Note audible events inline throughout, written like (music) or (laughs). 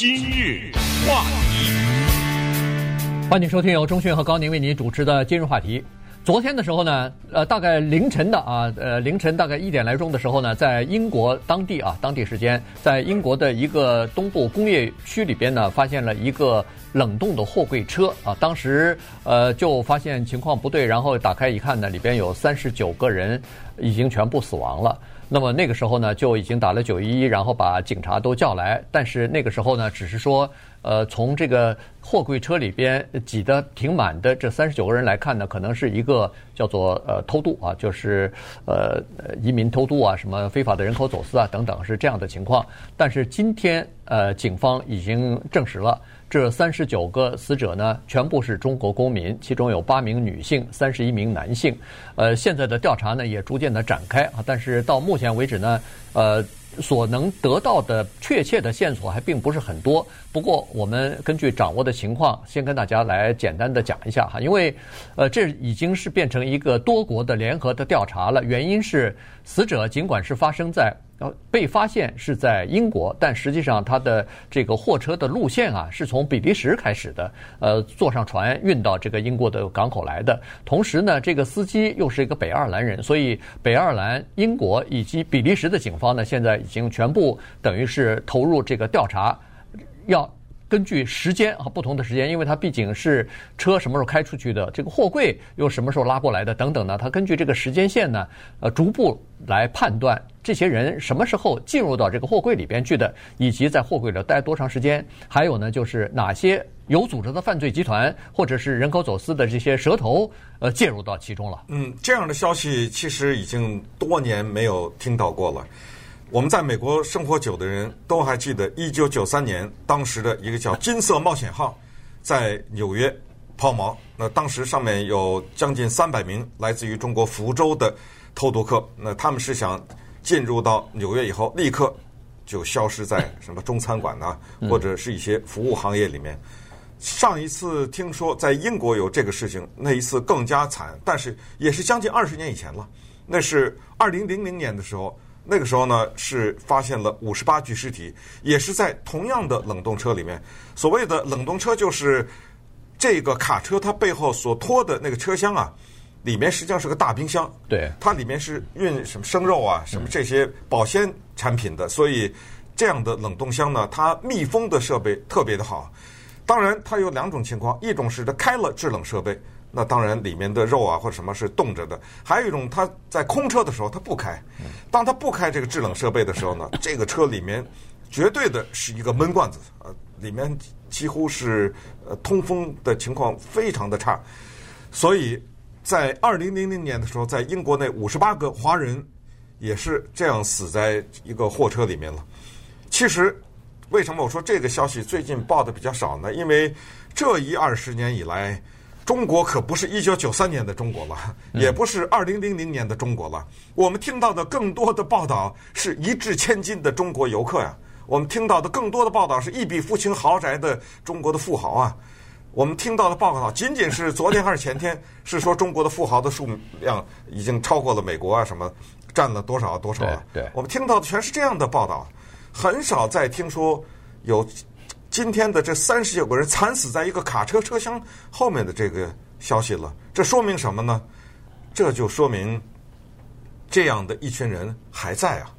今日话题，欢迎收听由中讯和高宁为您主持的今日话题。昨天的时候呢，呃，大概凌晨的啊，呃，凌晨大概一点来钟的时候呢，在英国当地啊，当地时间，在英国的一个东部工业区里边呢，发现了一个冷冻的货柜车啊。当时呃，就发现情况不对，然后打开一看呢，里边有三十九个人已经全部死亡了。那么那个时候呢，就已经打了九一一，然后把警察都叫来。但是那个时候呢，只是说。呃，从这个货柜车里边挤得挺满的这三十九个人来看呢，可能是一个叫做呃偷渡啊，就是呃移民偷渡啊，什么非法的人口走私啊等等，是这样的情况。但是今天呃，警方已经证实了，这三十九个死者呢，全部是中国公民，其中有八名女性，三十一名男性。呃，现在的调查呢也逐渐的展开啊，但是到目前为止呢，呃。所能得到的确切的线索还并不是很多，不过我们根据掌握的情况，先跟大家来简单的讲一下哈，因为，呃，这已经是变成一个多国的联合的调查了，原因是死者尽管是发生在。呃，被发现是在英国，但实际上它的这个货车的路线啊，是从比利时开始的，呃，坐上船运到这个英国的港口来的。同时呢，这个司机又是一个北爱尔兰人，所以北爱尔兰、英国以及比利时的警方呢，现在已经全部等于是投入这个调查，要。根据时间啊，不同的时间，因为它毕竟是车什么时候开出去的，这个货柜又什么时候拉过来的等等呢？它根据这个时间线呢，呃，逐步来判断这些人什么时候进入到这个货柜里边去的，以及在货柜里待多长时间，还有呢，就是哪些有组织的犯罪集团或者是人口走私的这些蛇头呃介入到其中了。嗯，这样的消息其实已经多年没有听到过了。我们在美国生活久的人都还记得，一九九三年当时的一个叫“金色冒险号”在纽约抛锚。那当时上面有将近三百名来自于中国福州的偷渡客。那他们是想进入到纽约以后，立刻就消失在什么中餐馆呐，或者是一些服务行业里面。上一次听说在英国有这个事情，那一次更加惨，但是也是将近二十年以前了。那是二零零零年的时候。那个时候呢，是发现了五十八具尸体，也是在同样的冷冻车里面。所谓的冷冻车，就是这个卡车它背后所拖的那个车厢啊，里面实际上是个大冰箱。对，它里面是运什么生肉啊，什么这些保鲜产品的。所以这样的冷冻箱呢，它密封的设备特别的好。当然，它有两种情况，一种是它开了制冷设备。那当然，里面的肉啊或者什么是冻着的。还有一种，它在空车的时候它不开。当它不开这个制冷设备的时候呢，(laughs) 这个车里面绝对的是一个闷罐子，呃，里面几乎是呃通风的情况非常的差。所以在二零零零年的时候，在英国那五十八个华人也是这样死在一个货车里面了。其实为什么我说这个消息最近报的比较少呢？因为这一二十年以来。中国可不是一九九三年的中国了，也不是二零零零年的中国了。我们听到的更多的报道是一掷千金的中国游客呀，我们听到的更多的报道是一笔付清豪宅的中国的富豪啊。我们听到的报道仅仅是昨天还是前天，是说中国的富豪的数量已经超过了美国啊，什么占了多少多少啊？对，我们听到的全是这样的报道，很少再听说有。今天的这三十九个人惨死在一个卡车车厢后面的这个消息了，这说明什么呢？这就说明这样的一群人还在啊，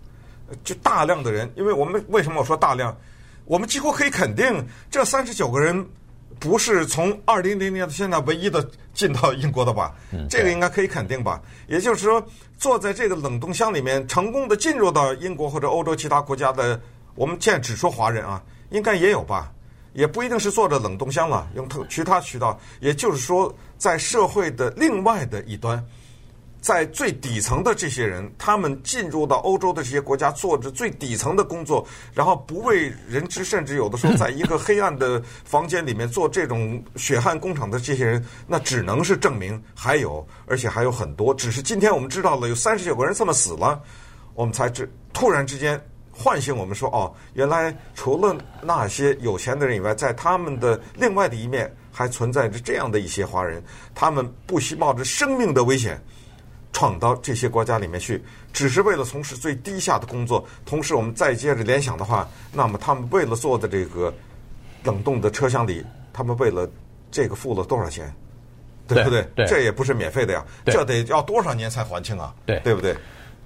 就大量的人，因为我们为什么我说大量？我们几乎可以肯定，这三十九个人不是从二零零零年到现在唯一的进到英国的吧？这个应该可以肯定吧？也就是说，坐在这个冷冻箱里面成功的进入到英国或者欧洲其他国家的，我们现在只说华人啊。应该也有吧，也不一定是坐着冷冻箱了，用特其他渠道。也就是说，在社会的另外的一端，在最底层的这些人，他们进入到欧洲的这些国家，做着最底层的工作，然后不为人知，甚至有的时候在一个黑暗的房间里面做这种血汗工厂的这些人，那只能是证明还有，而且还有很多。只是今天我们知道了有三十九个人这么死了，我们才知突然之间。唤醒我们说哦，原来除了那些有钱的人以外，在他们的另外的一面还存在着这样的一些华人，他们不惜冒着生命的危险闯到这些国家里面去，只是为了从事最低下的工作。同时，我们再接着联想的话，那么他们为了坐在这个冷冻的车厢里，他们为了这个付了多少钱，对不对？对，这也不是免费的呀，这得要多少年才还清啊？对，对不对？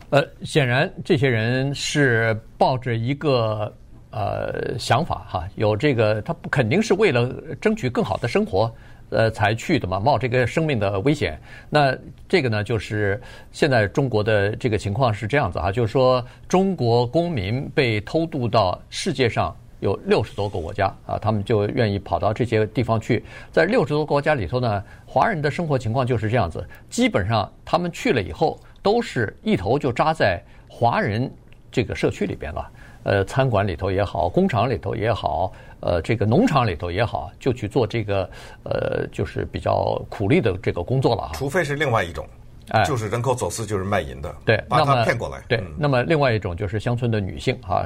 呃，显然这些人是抱着一个呃想法哈，有这个他不肯定是为了争取更好的生活。呃，才去的嘛，冒这个生命的危险。那这个呢，就是现在中国的这个情况是这样子哈，就是说中国公民被偷渡到世界上有六十多个国家啊，他们就愿意跑到这些地方去。在六十多个国家里头呢，华人的生活情况就是这样子，基本上他们去了以后，都是一头就扎在华人这个社区里边了。呃，餐馆里头也好，工厂里头也好。呃，这个农场里头也好，就去做这个呃，就是比较苦力的这个工作了哈。除非是另外一种，哎，就是人口走私，就是卖淫的，对，把他骗过来。对，那么另外一种就是乡村的女性哈，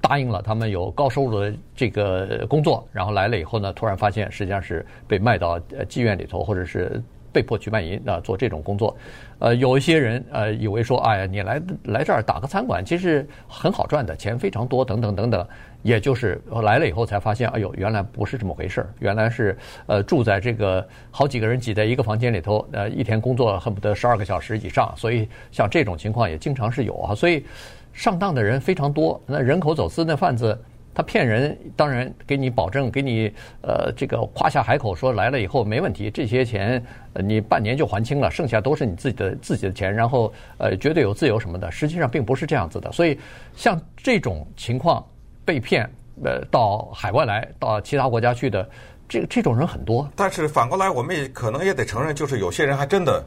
答应了他们有高收入的这个工作，然后来了以后呢，突然发现实际上是被卖到呃妓院里头，或者是被迫去卖淫啊，做这种工作。呃，有一些人呃以为说，哎呀，你来来这儿打个餐馆，其实很好赚的，钱非常多，等等等等。也就是来了以后才发现，哎呦，原来不是这么回事儿，原来是呃住在这个好几个人挤在一个房间里头，呃一天工作恨不得十二个小时以上，所以像这种情况也经常是有啊，所以上当的人非常多。那人口走私那贩子他骗人，当然给你保证，给你呃这个夸下海口说来了以后没问题，这些钱你半年就还清了，剩下都是你自己的自己的钱，然后呃绝对有自由什么的，实际上并不是这样子的。所以像这种情况。被骗，呃，到海外来，到其他国家去的，这这种人很多。但是反过来，我们也可能也得承认，就是有些人还真的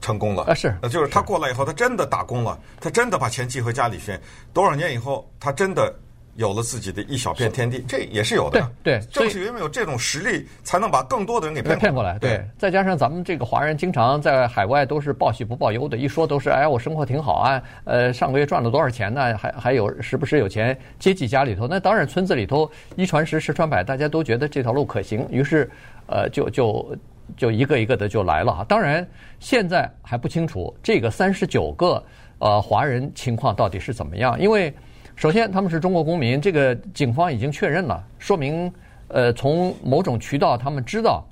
成功了啊，是，就是他过来以后，他真的打工了，他真的把钱寄回家里去，多少年以后，他真的。有了自己的一小片天地，这也是有的。对，正是因为有这种实力，才能把更多的人给骗骗过来。对，再加上咱们这个华人经常在海外都是报喜不报忧的，一说都是哎，我生活挺好啊，呃，上个月赚了多少钱呢？还还有时不时有钱接济家里头。那当然，村子里头一传十，十传百，大家都觉得这条路可行，于是呃，就就就一个一个的就来了哈。当然，现在还不清楚这个三十九个呃华人情况到底是怎么样，因为。首先，他们是中国公民，这个警方已经确认了，说明，呃，从某种渠道他们知道，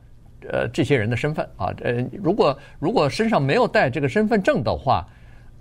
呃，这些人的身份啊，呃，如果如果身上没有带这个身份证的话，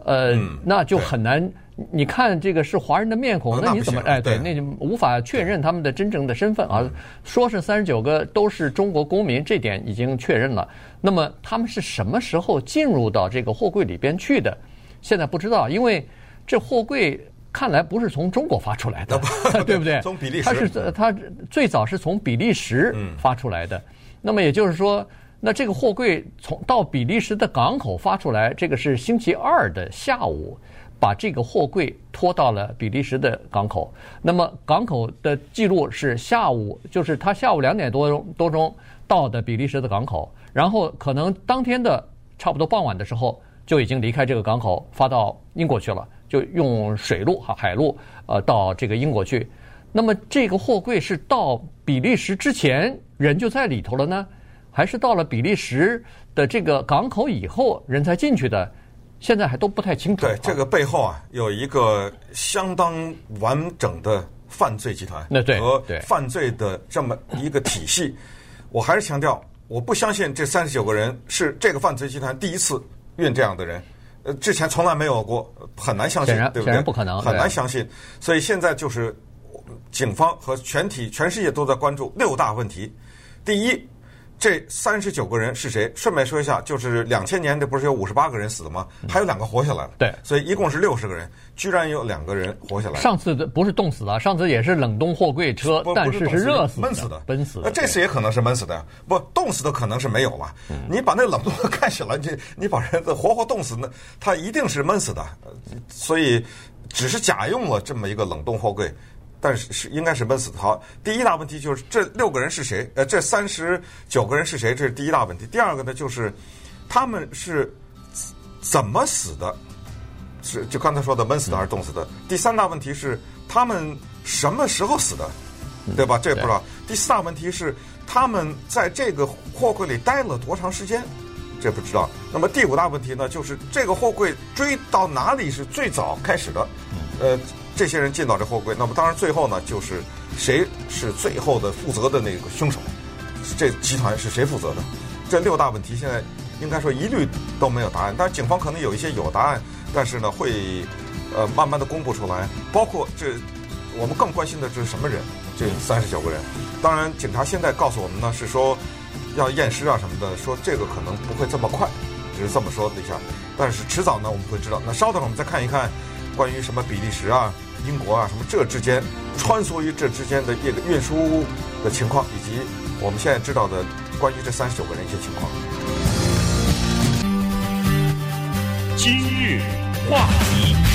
呃，嗯、那就很难。你看这个是华人的面孔，那你怎么哎？对，那就无法确认他们的真正的身份啊。说是三十九个都是中国公民，这点已经确认了。那么他们是什么时候进入到这个货柜里边去的？现在不知道，因为这货柜。看来不是从中国发出来的，(laughs) 对不对？从比利时，他是它最早是从比利时发出来的。那么也就是说，那这个货柜从到比利时的港口发出来，这个是星期二的下午，把这个货柜拖到了比利时的港口。那么港口的记录是下午，就是他下午两点多钟多钟到的比利时的港口，然后可能当天的差不多傍晚的时候就已经离开这个港口，发到英国去了。就用水路哈海路呃到这个英国去，那么这个货柜是到比利时之前人就在里头了呢，还是到了比利时的这个港口以后人才进去的？现在还都不太清楚。对，这个背后啊有一个相当完整的犯罪集团，那对和犯罪的这么一个体系。我还是强调，我不相信这三十九个人是这个犯罪集团第一次运这样的人。呃，之前从来没有过，很难相信，对不对？不可能，很难相信。所以现在就是警方和全体全世界都在关注六大问题。第一，这三十九个人是谁？顺便说一下，就是两千年这不是有五十八个人死的吗？还有两个活下来了。对，所以一共是六十个人，居然有两个人活下来。上次的不是冻死的，上次也是冷冻货柜车，但是是热死、闷死的、闷死的。这次也可能是闷死的，不冻死的可能是没有了。你把那冷冻的看起来，你你把人活活冻死，那他一定是闷死的。所以只是假用了这么一个冷冻货柜。但是是应该是闷死的。好，第一大问题就是这六个人是谁？呃，这三十九个人是谁？这是第一大问题。第二个呢，就是他们是怎么死的？是就刚才说的闷死的还是冻死的？第三大问题是他们什么时候死的？对吧？这不知道。第四大问题是他们在这个货柜里待了多长时间？这不知道。那么第五大问题呢，就是这个货柜追到哪里是最早开始的？呃。这些人进到这货柜，那么当然最后呢，就是谁是最后的负责的那个凶手？这集团是谁负责的？这六大问题现在应该说一律都没有答案。但是警方可能有一些有答案，但是呢会呃慢慢的公布出来。包括这我们更关心的这是什么人？这三十九个人。当然，警察现在告诉我们呢是说要验尸啊什么的，说这个可能不会这么快，只是这么说了一下。但是迟早呢我们会知道。那稍等，我们再看一看关于什么比利时啊。英国啊，什么这之间穿梭于这之间的一个运输的情况，以及我们现在知道的关于这三十九个人一些情况。今日话题。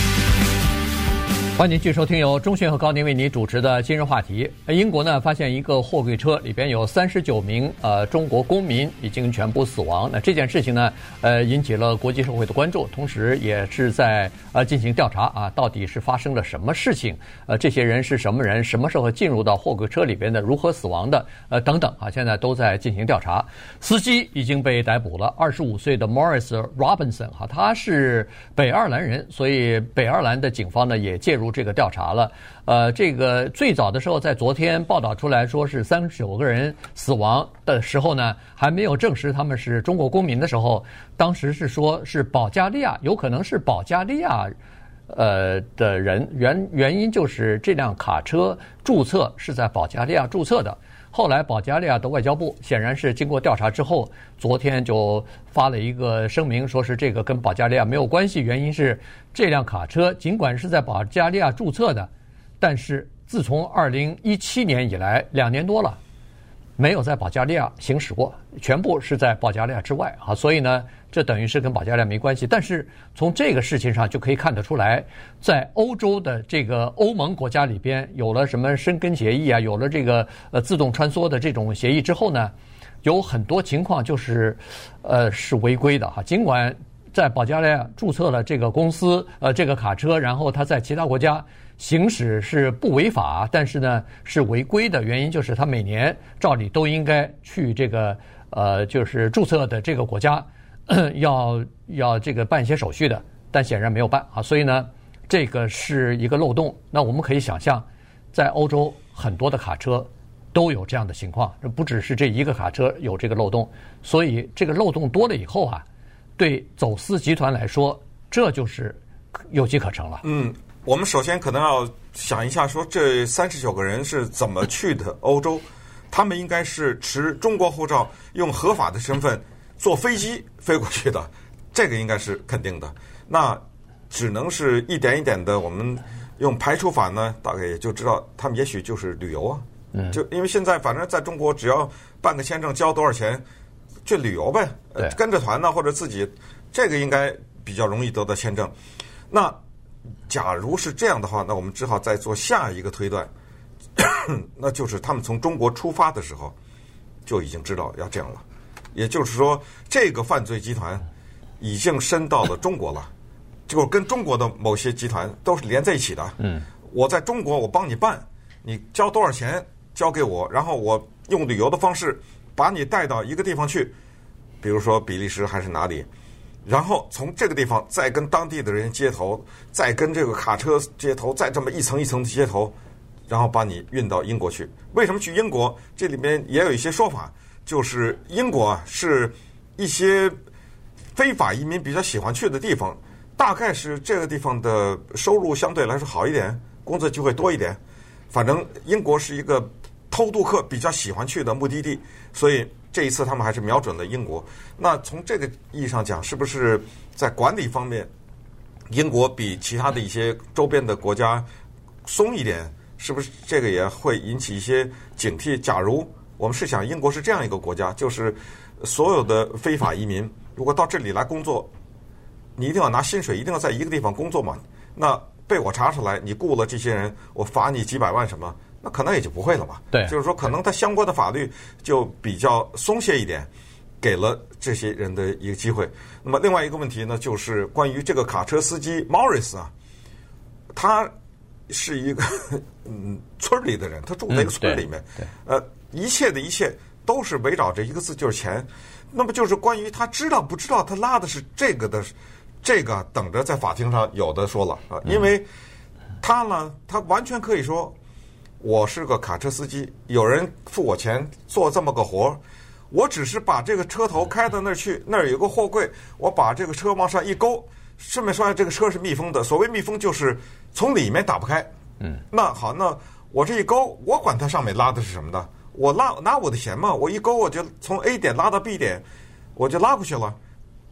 欢迎继续收听由钟迅和高宁为你主持的今日话题。英国呢发现一个货柜车里边有三十九名呃中国公民已经全部死亡。那这件事情呢呃引起了国际社会的关注，同时也是在呃进行调查啊，到底是发生了什么事情？呃，这些人是什么人？什么时候进入到货柜车里边的？如何死亡的？呃，等等啊，现在都在进行调查。司机已经被逮捕了，二十五岁的 Morris Robinson 哈，他是北爱尔兰人，所以北爱尔兰的警方呢也介入。这个调查了，呃，这个最早的时候，在昨天报道出来说是三十九个人死亡的时候呢，还没有证实他们是中国公民的时候，当时是说是保加利亚，有可能是保加利亚，呃的人，原原因就是这辆卡车注册是在保加利亚注册的。后来，保加利亚的外交部显然是经过调查之后，昨天就发了一个声明，说是这个跟保加利亚没有关系。原因是这辆卡车尽管是在保加利亚注册的，但是自从二零一七年以来，两年多了，没有在保加利亚行驶过，全部是在保加利亚之外啊。所以呢。这等于是跟保加利亚没关系，但是从这个事情上就可以看得出来，在欧洲的这个欧盟国家里边有了什么申根协议啊，有了这个呃自动穿梭的这种协议之后呢，有很多情况就是呃是违规的哈。尽管在保加利亚注册了这个公司呃这个卡车，然后他在其他国家行驶是不违法，但是呢是违规的原因就是他每年照理都应该去这个呃就是注册的这个国家。(clears throat) 要要这个办一些手续的，但显然没有办啊，所以呢，这个是一个漏洞。那我们可以想象，在欧洲很多的卡车都有这样的情况，不只是这一个卡车有这个漏洞，所以这个漏洞多了以后啊，对走私集团来说，这就是有机可乘了。嗯，我们首先可能要想一下，说这三十九个人是怎么去的欧洲？他们应该是持中国护照，用合法的身份。坐飞机飞过去的，这个应该是肯定的。那只能是一点一点的，我们用排除法呢，大概也就知道他们也许就是旅游啊。嗯，就因为现在反正在中国，只要办个签证交多少钱，去旅游呗。对，跟着团呢，或者自己，这个应该比较容易得到签证。那假如是这样的话，那我们只好再做下一个推断，(coughs) 那就是他们从中国出发的时候就已经知道要这样了。也就是说，这个犯罪集团已经伸到了中国了，就跟中国的某些集团都是连在一起的。嗯，我在中国，我帮你办，你交多少钱交给我，然后我用旅游的方式把你带到一个地方去，比如说比利时还是哪里，然后从这个地方再跟当地的人接头，再跟这个卡车接头，再这么一层一层的接头，然后把你运到英国去。为什么去英国？这里面也有一些说法。就是英国啊，是一些非法移民比较喜欢去的地方，大概是这个地方的收入相对来说好一点，工作机会多一点。反正英国是一个偷渡客比较喜欢去的目的地，所以这一次他们还是瞄准了英国。那从这个意义上讲，是不是在管理方面，英国比其他的一些周边的国家松一点？是不是这个也会引起一些警惕？假如我们试想，英国是这样一个国家，就是所有的非法移民如果到这里来工作，你一定要拿薪水，一定要在一个地方工作嘛。那被我查出来，你雇了这些人，我罚你几百万什么，那可能也就不会了嘛。对，就是说，可能他相关的法律就比较松懈一点，给了这些人的一个机会。那么另外一个问题呢，就是关于这个卡车司机 Morris 啊，他是一个 (laughs) 嗯村里的人，他住在一个村里面，嗯、呃。一切的一切都是围绕着一个字，就是钱。那么就是关于他知道不知道他拉的是这个的，这个等着在法庭上有的说了啊。因为他呢，他完全可以说，我是个卡车司机，有人付我钱做这么个活儿，我只是把这个车头开到那儿去，那儿有个货柜，我把这个车往上一勾。顺便说下，这个车是密封的。所谓密封，就是从里面打不开。嗯，那好，那我这一勾，我管它上面拉的是什么的，我拉拿我的弦嘛，我一勾，我就从 A 点拉到 B 点，我就拉过去了。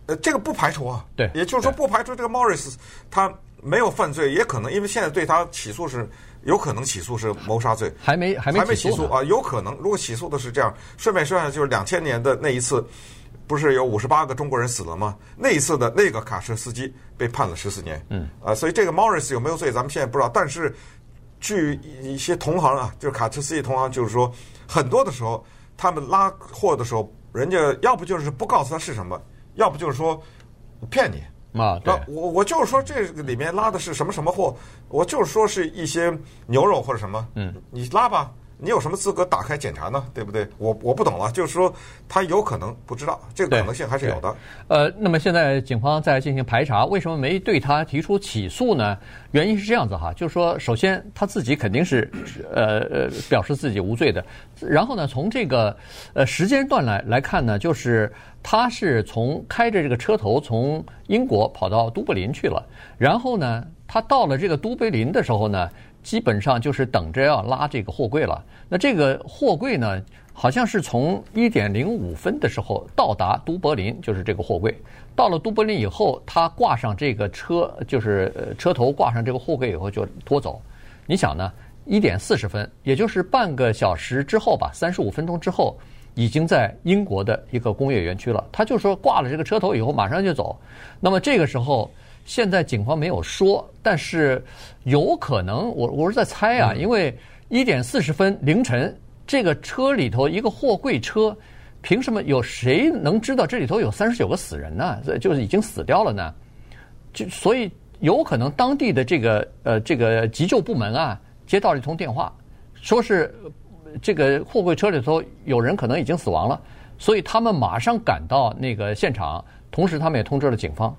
呃，这个不排除啊。对，也就是说不排除这个 Morris 他没有犯罪，也可能因为现在对他起诉是有可能起诉是谋杀罪，还没还没还没起诉啊，有可能如果起诉的是这样。顺便说下，就是两千年的那一次。不是有五十八个中国人死了吗？那一次的那个卡车司机被判了十四年。嗯，啊，所以这个 Morris 有没有罪，咱们现在不知道。但是，据一些同行啊，就是卡车司机同行，就是说，很多的时候他们拉货的时候，人家要不就是不告诉他是什么，要不就是说骗你啊。对，我我就是说这个里面拉的是什么什么货，我就是说是一些牛肉或者什么。嗯，你拉吧。你有什么资格打开检查呢？对不对？我我不懂了，就是说他有可能不知道，这个可能性还是有的。呃，那么现在警方在进行排查，为什么没对他提出起诉呢？原因是这样子哈，就是说，首先他自己肯定是呃呃表示自己无罪的，然后呢，从这个呃时间段来来看呢，就是他是从开着这个车头从英国跑到都柏林去了，然后呢，他到了这个都柏林的时候呢。基本上就是等着要拉这个货柜了。那这个货柜呢，好像是从一点零五分的时候到达都柏林，就是这个货柜到了都柏林以后，他挂上这个车，就是车头挂上这个货柜以后就拖走。你想呢？一点四十分，也就是半个小时之后吧，三十五分钟之后，已经在英国的一个工业园区了。他就说挂了这个车头以后马上就走。那么这个时候。现在警方没有说，但是有可能，我我是在猜啊，因为一点四十分凌晨，这个车里头一个货柜车，凭什么有谁能知道这里头有三十九个死人呢？就是已经死掉了呢？就所以有可能当地的这个呃这个急救部门啊接到了一通电话，说是这个货柜车里头有人可能已经死亡了，所以他们马上赶到那个现场，同时他们也通知了警方。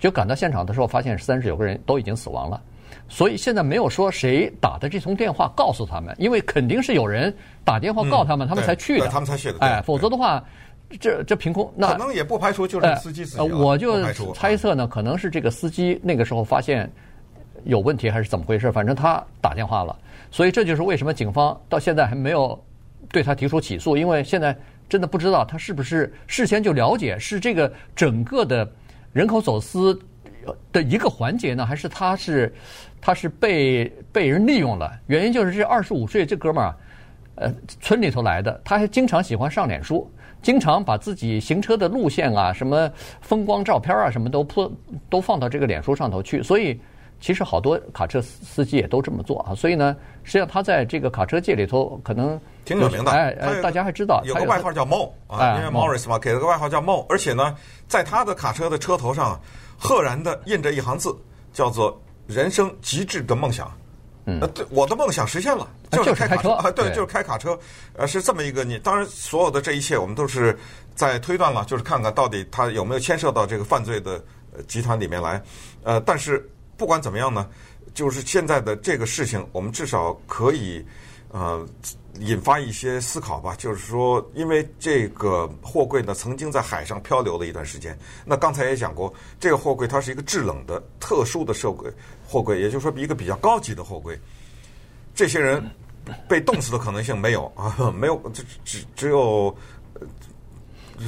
就赶到现场的时候，发现三十九个人都已经死亡了，所以现在没有说谁打的这通电话告诉他们，因为肯定是有人打电话告他们，他们才去的，他们才去的。哎，否则的话，这这凭空那可能也不排除就是司机死了。我就猜测呢，可能是这个司机那个时候发现有问题还是怎么回事，反正他打电话了，所以这就是为什么警方到现在还没有对他提出起诉，因为现在真的不知道他是不是事先就了解是这个整个的。人口走私的一个环节呢，还是他是他是被被人利用了？原因就是这二十五岁这哥们儿，呃，村里头来的，他还经常喜欢上脸书，经常把自己行车的路线啊、什么风光照片啊、什么都铺都放到这个脸书上头去，所以。其实好多卡车司机也都这么做啊，所以呢，实际上他在这个卡车界里头可能挺有名的。哎哎，大家还知道有个外号叫 Mo 啊，因为 Morris 嘛，给了个外号叫 Mo，而且呢，在他的卡车的车头上，赫然的印着一行字，叫做“人生极致的梦想”。嗯，对，我的梦想实现了，就是开卡车啊，对，就是开卡车。呃，是这么一个你，当然所有的这一切我们都是在推断了，就是看看到底他有没有牵涉到这个犯罪的集团里面来。呃，但是。不管怎么样呢，就是现在的这个事情，我们至少可以呃引发一些思考吧。就是说，因为这个货柜呢曾经在海上漂流了一段时间。那刚才也讲过，这个货柜它是一个制冷的特殊的货柜，货柜也就是说一个比较高级的货柜。这些人被冻死的可能性没有啊，(laughs) 没有，只只只有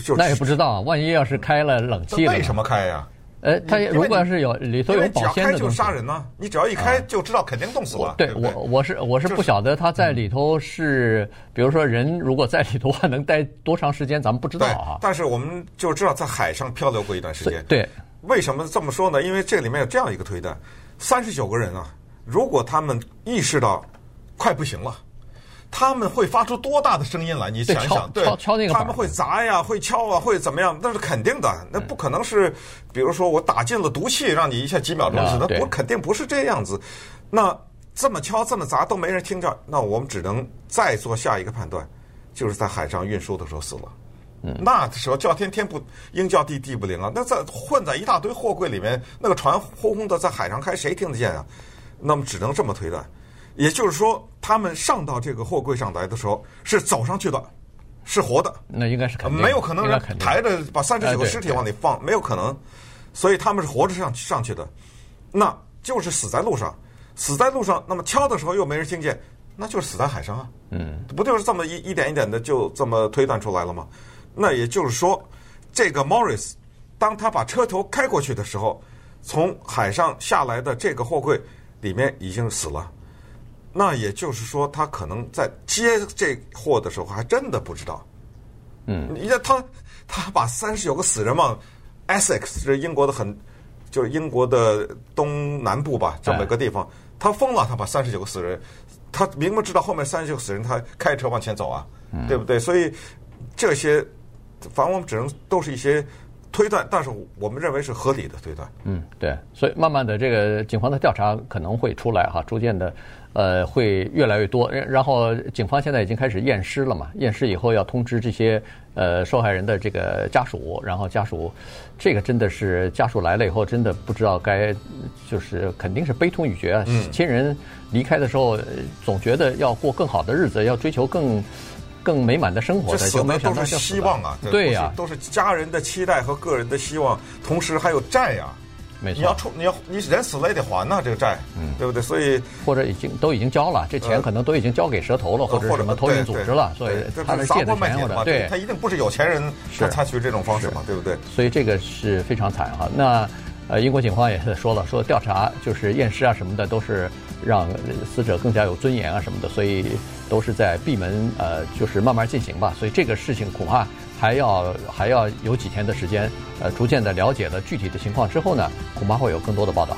就那也不知道，万一要是开了冷气了，为什么开呀？呃，他如果要是有里头有保鲜的东西，只要开就杀人呢？你只要一开就知道肯定冻死了。对，我我是我是不晓得他在里头是，比如说人如果在里头还能待多长时间，咱们不知道啊。但是我们就知道在海上漂流过一段时间。对，为什么这么说呢？因为这里面有这样一个推断：三十九个人啊，如果他们意识到快不行了。他们会发出多大的声音来？你想一想，对，他们会砸呀，会敲啊，会怎么样？那是肯定的，那不可能是，比如说我打进了毒气，让你一下几秒钟死，那不肯定不是这样子。那这么敲这么砸都没人听着，那我们只能再做下一个判断，就是在海上运输的时候死了。嗯，那时候叫天天不应，叫地地不灵啊。那在混在一大堆货柜里面，那个船轰轰的在海上开，谁听得见啊？那么只能这么推断。也就是说，他们上到这个货柜上来的时候是走上去的，是活的。那应该是肯定，没有可能人抬着把三十九个尸体往里放，没有可能。所以他们是活着上上去的，那就是死在路上，死在路上。那么敲的时候又没人听见，那就是死在海上啊。嗯，不就是这么一一点一点的就这么推断出来了吗？那也就是说，这个 Morris 当他把车头开过去的时候，从海上下来的这个货柜里面已经死了。那也就是说，他可能在接这货的时候还真的不知道。嗯，你看他他把三十九个死人嘛。Essex 这英国的很，就是英国的东南部吧，这么一个地方。他疯了，他把三十九个死人，他明明知道后面三十九个死人，他开车往前走啊，对不对？所以这些，反正我们只能都是一些推断，但是我们认为是合理的推断。嗯，对。所以慢慢的，这个警方的调查可能会出来哈，逐渐的。呃，会越来越多。然后，警方现在已经开始验尸了嘛？验尸以后要通知这些呃受害人的这个家属，然后家属，这个真的是家属来了以后，真的不知道该，就是肯定是悲痛欲绝啊。嗯。亲人离开的时候，总觉得要过更好的日子，要追求更更美满的生活的。这死的都是希望啊！对呀，都是家人的期待和个人的希望，同时还有债呀。没错，你要出，你要你人死了也得还呐，这个债，嗯，对不对？所以或者已经都已经交了，这钱可能都已经交给蛇头了，或者什么投运组织了，所以他们借的钱或者对，他一定不是有钱人他采取这种方式嘛，对不对？所以这个是非常惨哈。那呃，英国警方也是说了，说调查就是验尸啊什么的，都是让死者更加有尊严啊什么的，所以都是在闭门呃，就是慢慢进行吧。所以这个事情恐怕。还要还要有几天的时间，呃，逐渐的了解了具体的情况之后呢，恐怕会有更多的报道。